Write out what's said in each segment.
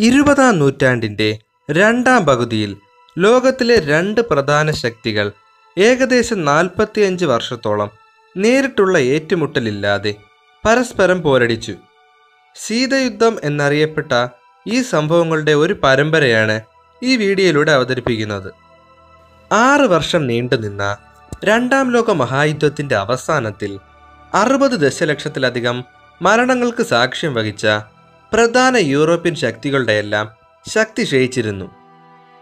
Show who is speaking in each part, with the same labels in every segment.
Speaker 1: ഇരുപതാം നൂറ്റാണ്ടിന്റെ രണ്ടാം പകുതിയിൽ ലോകത്തിലെ രണ്ട് പ്രധാന ശക്തികൾ ഏകദേശം നാൽപ്പത്തിയഞ്ച് വർഷത്തോളം നേരിട്ടുള്ള ഏറ്റുമുട്ടലില്ലാതെ പരസ്പരം പോരടിച്ചു. ശീതയുദ്ധം എന്നറിയപ്പെട്ട ഈ സംഭവങ്ങളുടെ ഒരു പരമ്പരയാണ് ഈ വീഡിയോയിലൂടെ അവതരിപ്പിക്കുന്നത്. ആറ് വർഷം നീണ്ടുനിന്ന രണ്ടാം ലോക മഹായുദ്ധത്തിന്റെ അവസാനത്തിൽ അറുപത് ദശലക്ഷത്തിലധികം മരണങ്ങൾക്ക് സാക്ഷ്യം വഹിച്ച പ്രധാന യൂറോപ്യൻ ശക്തികളുടെയെല്ലാം ശക്തി ക്ഷയിച്ചിരുന്നു.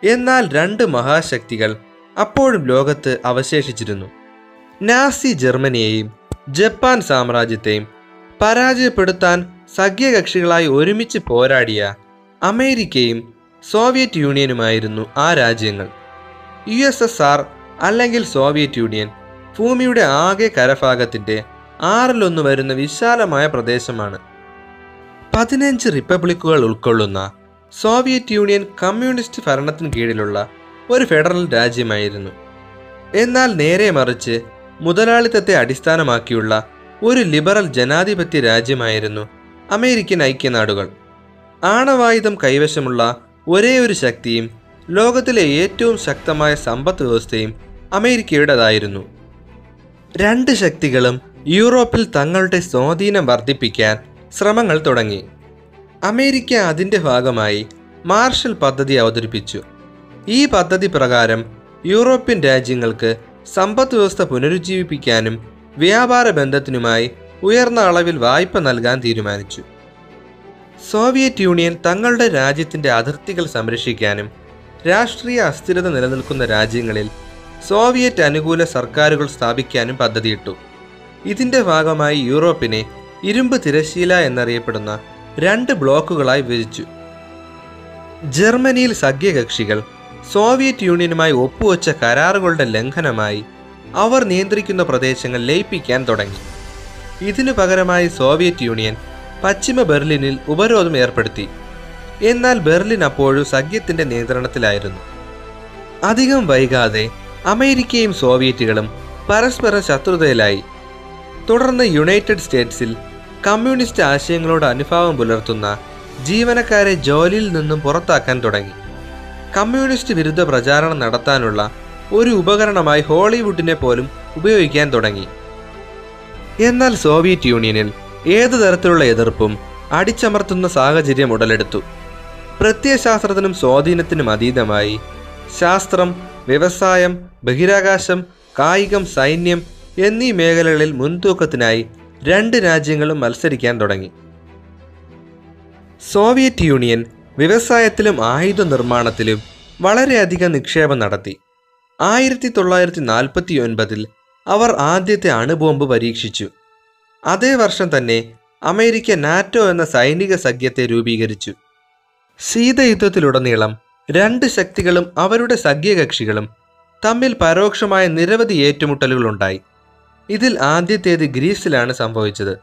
Speaker 1: എന്നാൽ രണ്ട് മഹാശക്തികൾ അപ്പോഴും ലോകത്ത് അവശേഷിച്ചിരുന്നു. നാസി ജർമ്മനിയെയും ജപ്പാൻ സാമ്രാജ്യത്തെയും പരാജയപ്പെടുത്താൻ സഖ്യകക്ഷികളായി ഒരുമിച്ച് പോരാടിയ അമേരിക്കയും സോവിയറ്റ് യൂണിയനുമായിരുന്നു ആ രാജ്യങ്ങൾ. യു എസ് എസ് ആർ അല്ലെങ്കിൽ സോവിയറ്റ് യൂണിയൻ ഭൂമിയുടെ ആകെ കരഭാഗത്തിന്റെ ആറിലൊന്ന് വരുന്ന വിശാലമായ പ്രദേശമാണ് പതിനഞ്ച് റിപ്പബ്ലിക്കുകൾ ഉൾക്കൊള്ളുന്ന സോവിയറ്റ് യൂണിയൻ കമ്മ്യൂണിസ്റ്റ് ഭരണത്തിന് കീഴിലുള്ള ഒരു ഫെഡറൽ രാജ്യമായിരുന്നു. എന്നാൽ നേരെ മറിച്ച് മുതലാളിത്തത്തെ അടിസ്ഥാനമാക്കിയുള്ള ഒരു ലിബറൽ ജനാധിപത്യ രാജ്യമായിരുന്നു അമേരിക്കൻ ഐക്യനാടുകൾ. ആണവായുധം കൈവശമുള്ള ഒരേ ഒരു ശക്തിയും ലോകത്തിലെ ഏറ്റവും ശക്തമായ സമ്പദ് വ്യവസ്ഥയും അമേരിക്കയുടേതായിരുന്നു. രണ്ട് ശക്തികളും യൂറോപ്പിൽ തങ്ങളുടെ സ്വാധീനം വർദ്ധിപ്പിക്കാൻ ശ്രമങ്ങൾ തുടങ്ങി. അമേരിക്ക അതിന്റെ ഭാഗമായി മാർഷൽ പദ്ധതി അവതരിപ്പിച്ചു. ഈ പദ്ധതി പ്രകാരം യൂറോപ്യൻ രാജ്യങ്ങൾക്ക് സമ്പദ് വ്യവസ്ഥ പുനരുജ്ജീവിപ്പിക്കാനും വ്യാപാര ബന്ധത്തിനുമായി ഉയർന്ന അളവിൽ വായ്പ നൽകാൻ തീരുമാനിച്ചു. സോവിയറ്റ് യൂണിയൻ തങ്ങളുടെ രാജ്യത്തിന്റെ അതിർത്തികൾ സംരക്ഷിക്കാനും രാഷ്ട്രീയ അസ്ഥിരത നിലനിൽക്കുന്ന രാജ്യങ്ങളിൽ സോവിയറ്റ് അനുകൂല സർക്കാരുകൾ സ്ഥാപിക്കാനും പദ്ധതിയിട്ടു. ഇതിന്റെ ഭാഗമായി യൂറോപ്പിനെ ഇരുമ്പ് തിരശ്ശീല എന്നറിയപ്പെടുന്ന രണ്ട് ബ്ലോക്കുകളായി വിഭജിച്ചു. ജർമ്മനിയിൽ സഖ്യകക്ഷികൾ സോവിയറ്റ് യൂണിയനുമായി ഒപ്പുവെച്ച കരാറുകളുടെ ലംഘനമായി അവർ നിയന്ത്രിക്കുന്ന പ്രദേശങ്ങൾ ലയിപ്പിക്കാൻ തുടങ്ങി. ഇതിനു പകരമായി സോവിയറ്റ് യൂണിയൻ പശ്ചിമ ബെർലിനിൽ ഉപരോധം ഏർപ്പെടുത്തി. എന്നാൽ ബെർലിൻ അപ്പോഴും സഖ്യത്തിന്റെ നിയന്ത്രണത്തിലായിരുന്നു. അധികം വൈകാതെ അമേരിക്കയും സോവിയറ്റുകളും പരസ്പര ശത്രുതയിലായി. തുടർന്ന് യുണൈറ്റഡ് സ്റ്റേറ്റ്സിൽ കമ്മ്യൂണിസ്റ്റ് ആശയങ്ങളോട് അനുഭാവം പുലർത്തുന്ന ജീവനക്കാരെ ജോലിയിൽ നിന്നും പുറത്താക്കാൻ തുടങ്ങി. കമ്മ്യൂണിസ്റ്റ് വിരുദ്ധ പ്രചാരണം നടത്താനുള്ള ഒരു ഉപകരണമായി ഹോളിവുഡിനെ പോലും ഉപയോഗിക്കാൻ തുടങ്ങി. എന്നാൽ സോവിയറ്റ് യൂണിയനിൽ ഏതു തരത്തിലുള്ള എതിർപ്പും അടിച്ചമർത്തുന്ന സാഹചര്യം ഉടലെടുത്തു. പ്രത്യയശാസ്ത്രത്തിനും സ്വാധീനത്തിനും അതീതമായി ശാസ്ത്രം വ്യവസായം ബഹിരാകാശം കായികം സൈന്യം എന്നീ മേഖലകളിൽ മുൻതൂക്കത്തിനായി രണ്ട് രാജ്യങ്ങളും മത്സരിക്കാൻ തുടങ്ങി. സോവിയറ്റ് യൂണിയൻ വ്യവസായത്തിലും ആയുധ നിർമ്മാണത്തിലും വളരെയധികം നിക്ഷേപം നടത്തി. ആയിരത്തി തൊള്ളായിരത്തി നാൽപ്പത്തി ഒൻപതിൽ അവർ ആദ്യത്തെ അണുബോംബ് പരീക്ഷിച്ചു. അതേ വർഷം തന്നെ അമേരിക്ക നാറ്റോ എന്ന സൈനിക സഖ്യത്തെ രൂപീകരിച്ചു. ശീതയുദ്ധത്തിലുടനീളം രണ്ട് ശക്തികളും അവരുടെ സഖ്യകക്ഷികളും തമ്മിൽ പരോക്ഷമായ നിരവധി ഏറ്റുമുട്ടലുകളുണ്ടായി. ഇതിൽ ആദ്യത്തേത് ഗ്രീസിലാണ് സംഭവിച്ചത്.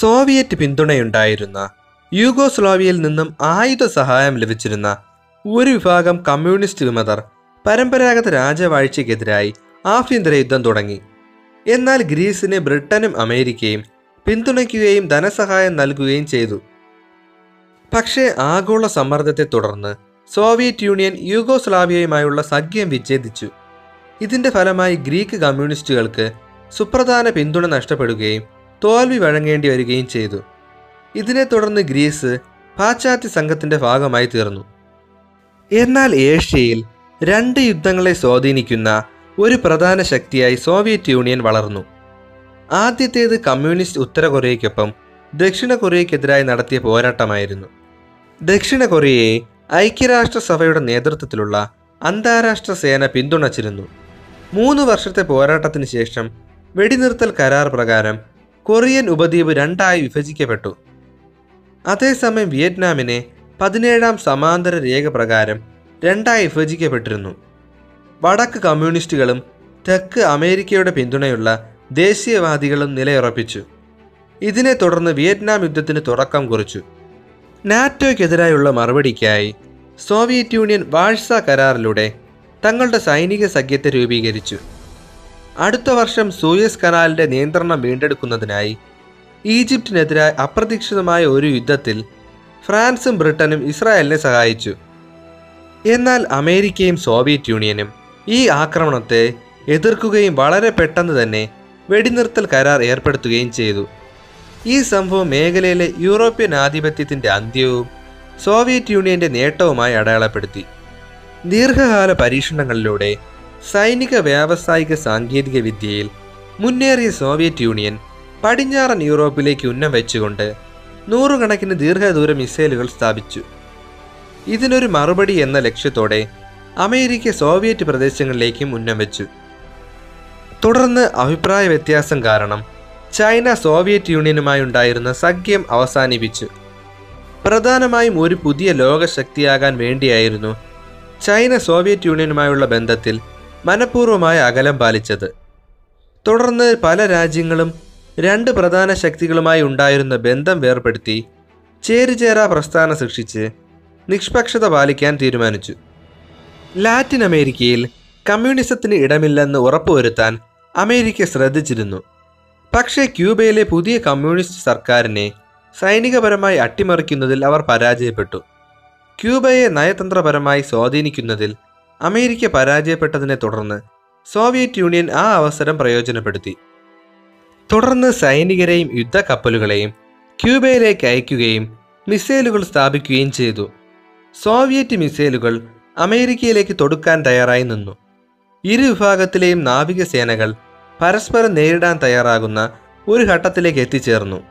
Speaker 1: സോവിയറ്റ് പിന്തുണയുണ്ടായിരുന്ന യൂഗോസ്ലോവിയയിൽ നിന്നും ആയുധ സഹായം ലഭിച്ചിരുന്ന ഒരു വിഭാഗം കമ്മ്യൂണിസ്റ്റ് വിമതർ പരമ്പരാഗത രാജവാഴ്ചയ്ക്കെതിരായി ആഭ്യന്തര യുദ്ധം തുടങ്ങി. എന്നാൽ ഗ്രീസിന് ബ്രിട്ടനും അമേരിക്കയും പിന്തുണയ്ക്കുകയും ധനസഹായം നൽകുകയും ചെയ്തു. പക്ഷേ ആഗോള സമ്മർദ്ദത്തെ തുടർന്ന് സോവിയറ്റ് യൂണിയൻ യൂഗോസ്ലാവിയയുമായുള്ള സഖ്യം വിച്ഛേദിച്ചു. ഇതിന്റെ ഫലമായി ഗ്രീക്ക് കമ്മ്യൂണിസ്റ്റുകൾക്ക് സുപ്രധാന പിന്തുണ നഷ്ടപ്പെടുകയും തോൽവി വഴങ്ങേണ്ടി വരികയും ചെയ്തു. ഇതിനെ തുടർന്ന് ഗ്രീസ് പാശ്ചാത്യ സംഘത്തിന്റെ ഭാഗമായി തീർന്നു. എന്നാൽ ഏഷ്യയിൽ രണ്ട് യുദ്ധങ്ങളെ സ്വാധീനിക്കുന്ന ഒരു പ്രധാന ശക്തിയായി സോവിയറ്റ് യൂണിയൻ വളർന്നു. ആദ്യത്തേത് കമ്മ്യൂണിസ്റ്റ് ഉത്തര കൊറിയയ്ക്കൊപ്പം ദക്ഷിണ കൊറിയയ്ക്കെതിരായി നടത്തിയ പോരാട്ടമായിരുന്നു. ദക്ഷിണ കൊറിയയെ ഐക്യരാഷ്ട്രസഭയുടെ നേതൃത്വത്തിലുള്ള അന്താരാഷ്ട്ര സേന പിന്തുണച്ചിരുന്നു. മൂന്ന് വർഷത്തെ പോരാട്ടത്തിന് ശേഷം വെടിനിർത്തൽ കരാർ പ്രകാരം കൊറിയൻ ഉപദ്വീപ് രണ്ടായി വിഭജിക്കപ്പെട്ടു. അതേസമയം വിയറ്റ്നാമിനെ പതിനേഴാം സമാന്തര രേഖ പ്രകാരം രണ്ടായി വിഭജിക്കപ്പെട്ടിരുന്നു. വടക്ക് കമ്മ്യൂണിസ്റ്റുകളും തെക്ക് അമേരിക്കയുടെ പിന്തുണയുള്ള ദേശീയവാദികളും നിലയുറപ്പിച്ചു. ഇതിനെ തുടർന്ന് വിയറ്റ്നാം യുദ്ധത്തിന് തുടക്കം കുറിച്ചു. നാറ്റോയ്ക്കെതിരായുള്ള മറുപടിക്കായി സോവിയറ്റ് യൂണിയൻ വാഴ്സ കരാറിലൂടെ തങ്ങളുടെ സൈനിക സഖ്യത്തെ രൂപീകരിച്ചു. അടുത്ത വർഷം സൂയസ് കനാലിന്റെ നിയന്ത്രണം വീണ്ടെടുക്കുന്നതിനായി ഈജിപ്തിനെതിരായ അപ്രതീക്ഷിതമായ ഒരു യുദ്ധത്തിൽ ഫ്രാൻസും ബ്രിട്ടനും ഇസ്രായേലിനെ സഹായിച്ചു. എന്നാൽ അമേരിക്കയും സോവിയറ്റ് യൂണിയനും ഈ ആക്രമണത്തെ എതിർക്കുകയും വളരെ പെട്ടെന്ന് തന്നെ വെടിനിർത്തൽ കരാർ ഏർപ്പെടുത്തുകയും ചെയ്തു. ഈ സംഭവം മേഖലയിലെ യൂറോപ്യൻ ആധിപത്യത്തിന്റെ അന്ത്യവും സോവിയറ്റ് യൂണിയന്റെ നേട്ടവുമായി അടയാളപ്പെടുത്തി. ദീർഘകാല പരീക്ഷണങ്ങളിലൂടെ സൈനിക വ്യാവസായിക സാങ്കേതിക വിദ്യയിൽ മുന്നേറിയ സോവിയറ്റ് യൂണിയൻ പടിഞ്ഞാറൻ യൂറോപ്പിലേക്ക് ഉന്നം വെച്ചുകൊണ്ട് നൂറുകണക്കിന് ദീർഘദൂര മിസൈലുകൾ സ്ഥാപിച്ചു. ഇതിനൊരു മറുപടി എന്ന ലക്ഷ്യത്തോടെ അമേരിക്ക സോവിയറ്റ് പ്രദേശങ്ങളിലേക്കും ഉന്നം വെച്ചു. തുടർന്ന് അഭിപ്രായ വ്യത്യാസം കാരണം ചൈന സോവിയറ്റ് യൂണിയനുമായി ഉണ്ടായിരുന്ന സഖ്യം അവസാനിപ്പിച്ചു. പ്രധാനമായും ഒരു പുതിയ ലോകശക്തിയാകാൻ വേണ്ടിയായിരുന്നു ചൈന സോവിയറ്റ് യൂണിയനുമായുള്ള ബന്ധത്തിൽ മനഃപൂർവമായ അകലം പാലിച്ചത്. തുടർന്ന് പല രാജ്യങ്ങളും രണ്ട് പ്രധാന ശക്തികളുമായി ഉണ്ടായിരുന്ന ബന്ധം വേർപ്പെടുത്തി ചേരിചേരാ പ്രസ്ഥാനം സൃഷ്ടിച്ച് നിഷ്പക്ഷത പാലിക്കാൻ തീരുമാനിച്ചു. ലാറ്റിൻ അമേരിക്കയിൽ കമ്മ്യൂണിസത്തിന് ഇടമില്ലെന്ന് ഉറപ്പുവരുത്താൻ അമേരിക്ക ശ്രദ്ധിച്ചിരുന്നു. പക്ഷേ ക്യൂബയിലെ പുതിയ കമ്മ്യൂണിസ്റ്റ് സർക്കാരിനെ സൈനികപരമായി അട്ടിമറിക്കുന്നതിൽ അവർ പരാജയപ്പെട്ടു. ക്യൂബയെ നയതന്ത്രപരമായി സ്വാധീനിക്കുന്നതിൽ അമേരിക്ക പരാജയപ്പെട്ടതിനെ തുടർന്ന് സോവിയറ്റ് യൂണിയൻ ആ അവസരം പ്രയോജനപ്പെടുത്തി. തുടർന്ന് സൈനികരെയും യുദ്ധക്കപ്പലുകളെയും ക്യൂബയിലേക്ക് അയക്കുകയും മിസൈലുകൾ സ്ഥാപിക്കുകയും ചെയ്തു. സോവിയറ്റ് മിസൈലുകൾ അമേരിക്കയിലേക്ക് തൊടുക്കാൻ തയ്യാറായി നിന്നു. ഇരു വിഭാഗത്തിലെയും നാവികസേനകൾ പരസ്പരം നേരിടാൻ തയ്യാറാകുന്ന ഒരു ഘട്ടത്തിലേക്ക് എത്തിച്ചേർന്നു.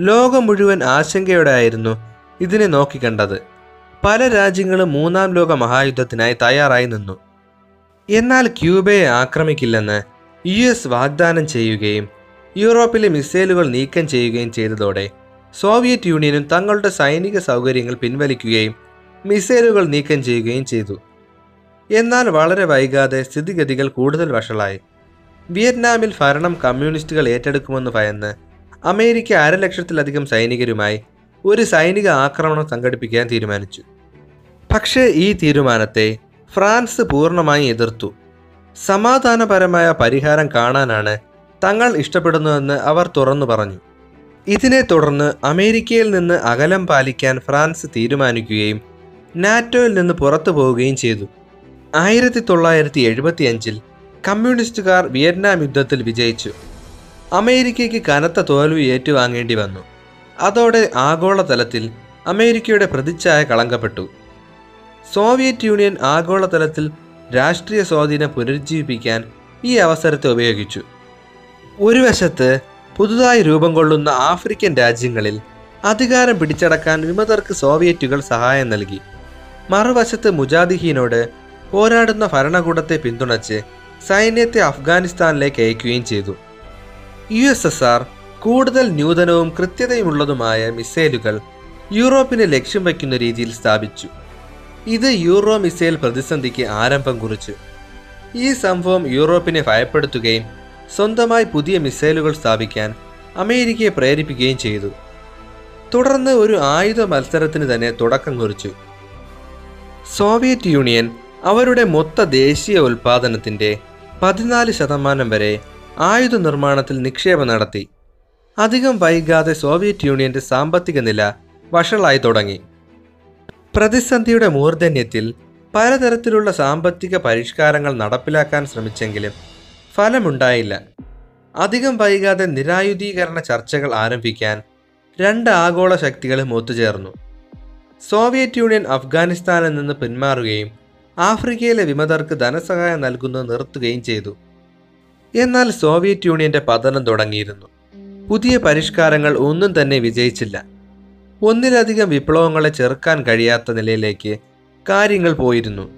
Speaker 1: ലോകം മുഴുവൻ ആശങ്കയോടെ ആയിരുന്നു ഇതിനെ നോക്കിക്കണ്ടത്. പല രാജ്യങ്ങളും മൂന്നാം ലോക മഹായുദ്ധത്തിനായി തയ്യാറായി നിന്നു. എന്നാൽ ക്യൂബയെ ആക്രമിക്കില്ലെന്ന് യു എസ് വാഗ്ദാനം ചെയ്യുകയും യൂറോപ്പിലെ മിസൈലുകൾ നീക്കം ചെയ്യുകയും ചെയ്തതോടെ സോവിയറ്റ് യൂണിയനും തങ്ങളുടെ സൈനിക സൗകര്യങ്ങൾ പിൻവലിക്കുകയും മിസൈലുകൾ നീക്കം ചെയ്യുകയും ചെയ്തു. എന്നാൽ വളരെ വൈകാതെ സ്ഥിതിഗതികൾ കൂടുതൽ വഷളായി. വിയറ്റ്നാമിൽ ഭരണം കമ്മ്യൂണിസ്റ്റുകൾ ഏറ്റെടുക്കുമെന്ന് ഭയന്ന് അമേരിക്ക അരലക്ഷത്തിലധികം സൈനികരുമായി ഒരു സൈനിക ആക്രമണം സംഘടിപ്പിക്കാൻ തീരുമാനിച്ചു. പക്ഷേ ഈ തീരുമാനത്തെ ഫ്രാൻസ് പൂർണമായി എതിർത്തു. സമാധാനപരമായ പരിഹാരം കാണാനാണ് തങ്ങൾ ഇഷ്ടപ്പെടുന്നതെന്ന് അവർ തുറന്നു പറഞ്ഞു. ഇതിനെ തുടർന്ന് അമേരിക്കയിൽ നിന്ന് അകലം പാലിക്കാൻ ഫ്രാൻസ് തീരുമാനിക്കുകയും നാറ്റോയിൽ നിന്ന് പുറത്തു പോവുകയും ചെയ്തു. ആയിരത്തി തൊള്ളായിരത്തി എഴുപത്തി അഞ്ചിൽ കമ്മ്യൂണിസ്റ്റുകാർ വിയറ്റ്നാം യുദ്ധത്തിൽ വിജയിച്ചു. അമേരിക്കയ്ക്ക് കനത്ത തോൽവി ഏറ്റുവാങ്ങേണ്ടി വന്നു. അതോടെ ആഗോളതലത്തിൽ അമേരിക്കയുടെ പ്രതിച്ഛായ കളങ്കപ്പെട്ടു. സോവിയറ്റ് യൂണിയൻ ആഗോളതലത്തിൽ രാഷ്ട്രീയ സ്വാധീനം പുനരുജ്ജീവിപ്പിക്കാൻ ഈ അവസരത്തെ ഉപയോഗിച്ചു. ഒരു വശത്ത് പുതുതായി രൂപം കൊള്ളുന്ന ആഫ്രിക്കൻ രാജ്യങ്ങളിൽ അധികാരം പിടിച്ചടക്കാൻ വിമതർക്ക് സോവിയറ്റുകൾ സഹായം നൽകി. മറുവശത്ത് മുജാദിഹീനോട് പോരാടുന്ന ഭരണകൂടത്തെ പിന്തുണച്ച് സൈന്യത്തെ അഫ്ഗാനിസ്ഥാനിലേക്ക് അയക്കുകയും ചെയ്തു. യു എസ് എസ് ആർ കൂടുതൽ നൂതനവും കൃത്യതയുമുള്ളതുമായ മിസൈലുകൾ യൂറോപ്പിനെ ലക്ഷ്യം വയ്ക്കുന്ന രീതിയിൽ സ്ഥാപിച്ചു. ഇത് യൂറോ മിസൈൽ പ്രതിസന്ധിക്ക് ആരംഭം കുറിച്ചു. ഈ സംഭവം യൂറോപ്പിനെ ഭയപ്പെടുത്തുകയും സ്വന്തമായി പുതിയ മിസൈലുകൾ സ്ഥാപിക്കാൻ അമേരിക്കയെ പ്രേരിപ്പിക്കുകയും ചെയ്തു. തുടർന്ന് ഒരു ആയുധ മത്സരത്തിന് തന്നെ തുടക്കം കുറിച്ചു. സോവിയറ്റ് യൂണിയൻ അവരുടെ മൊത്ത ദേശീയ ഉൽപാദനത്തിന്റെ പതിനാല് ശതമാനം വരെ ആയുധ നിർമ്മാണത്തിൽ നിക്ഷേപം നടത്തി. അധികം വൈകാതെ സോവിയറ്റ് യൂണിയന്റെ സാമ്പത്തിക നില വഷളായി തുടങ്ങി. പ്രതിസന്ധിയുടെ മൂർധന്യത്തിൽ പലതരത്തിലുള്ള സാമ്പത്തിക പരിഷ്കാരങ്ങൾ നടപ്പിലാക്കാൻ ശ്രമിച്ചെങ്കിലും ഫലമുണ്ടായില്ല. അധികം വൈകാതെ നിരായുധീകരണ ചർച്ചകൾ ആരംഭിക്കാൻ രണ്ട് ആഗോള ശക്തികളും ഒത്തുചേർന്നു സോവിയറ്റ് യൂണിയൻ അഫ്ഗാനിസ്ഥാനിൽ നിന്ന് പിന്മാറുകയും ആഫ്രിക്കയിലെ വിമതർക്ക് ധനസഹായം നൽകുന്നത് നിർത്തുകയും ചെയ്തു. എന്നാൽ സോവിയറ്റ് യൂണിയന്റെ പതനം തുടങ്ങിയിരുന്നു. പുതിയ പരിഷ്കാരങ്ങൾ ഒന്നും തന്നെ വിജയിച്ചില്ല. ഒന്നിലധികം വിപ്ലവങ്ങളെ ചെറുക്കാൻ കഴിയാത്ത നിലയിലേക്ക് കാര്യങ്ങൾ പോയിരുന്നു.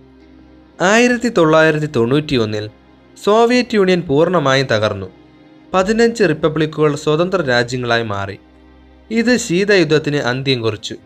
Speaker 1: ആയിരത്തി തൊള്ളായിരത്തി തൊണ്ണൂറ്റി ഒന്നിൽ സോവിയറ്റ് യൂണിയൻ പൂർണമായും തകർന്നു. പതിനഞ്ച് റിപ്പബ്ലിക്കുകൾ സ്വതന്ത്ര രാജ്യങ്ങളായി മാറി. ഇത് ശീതയുദ്ധത്തിന് അന്ത്യം കുറിച്ചു.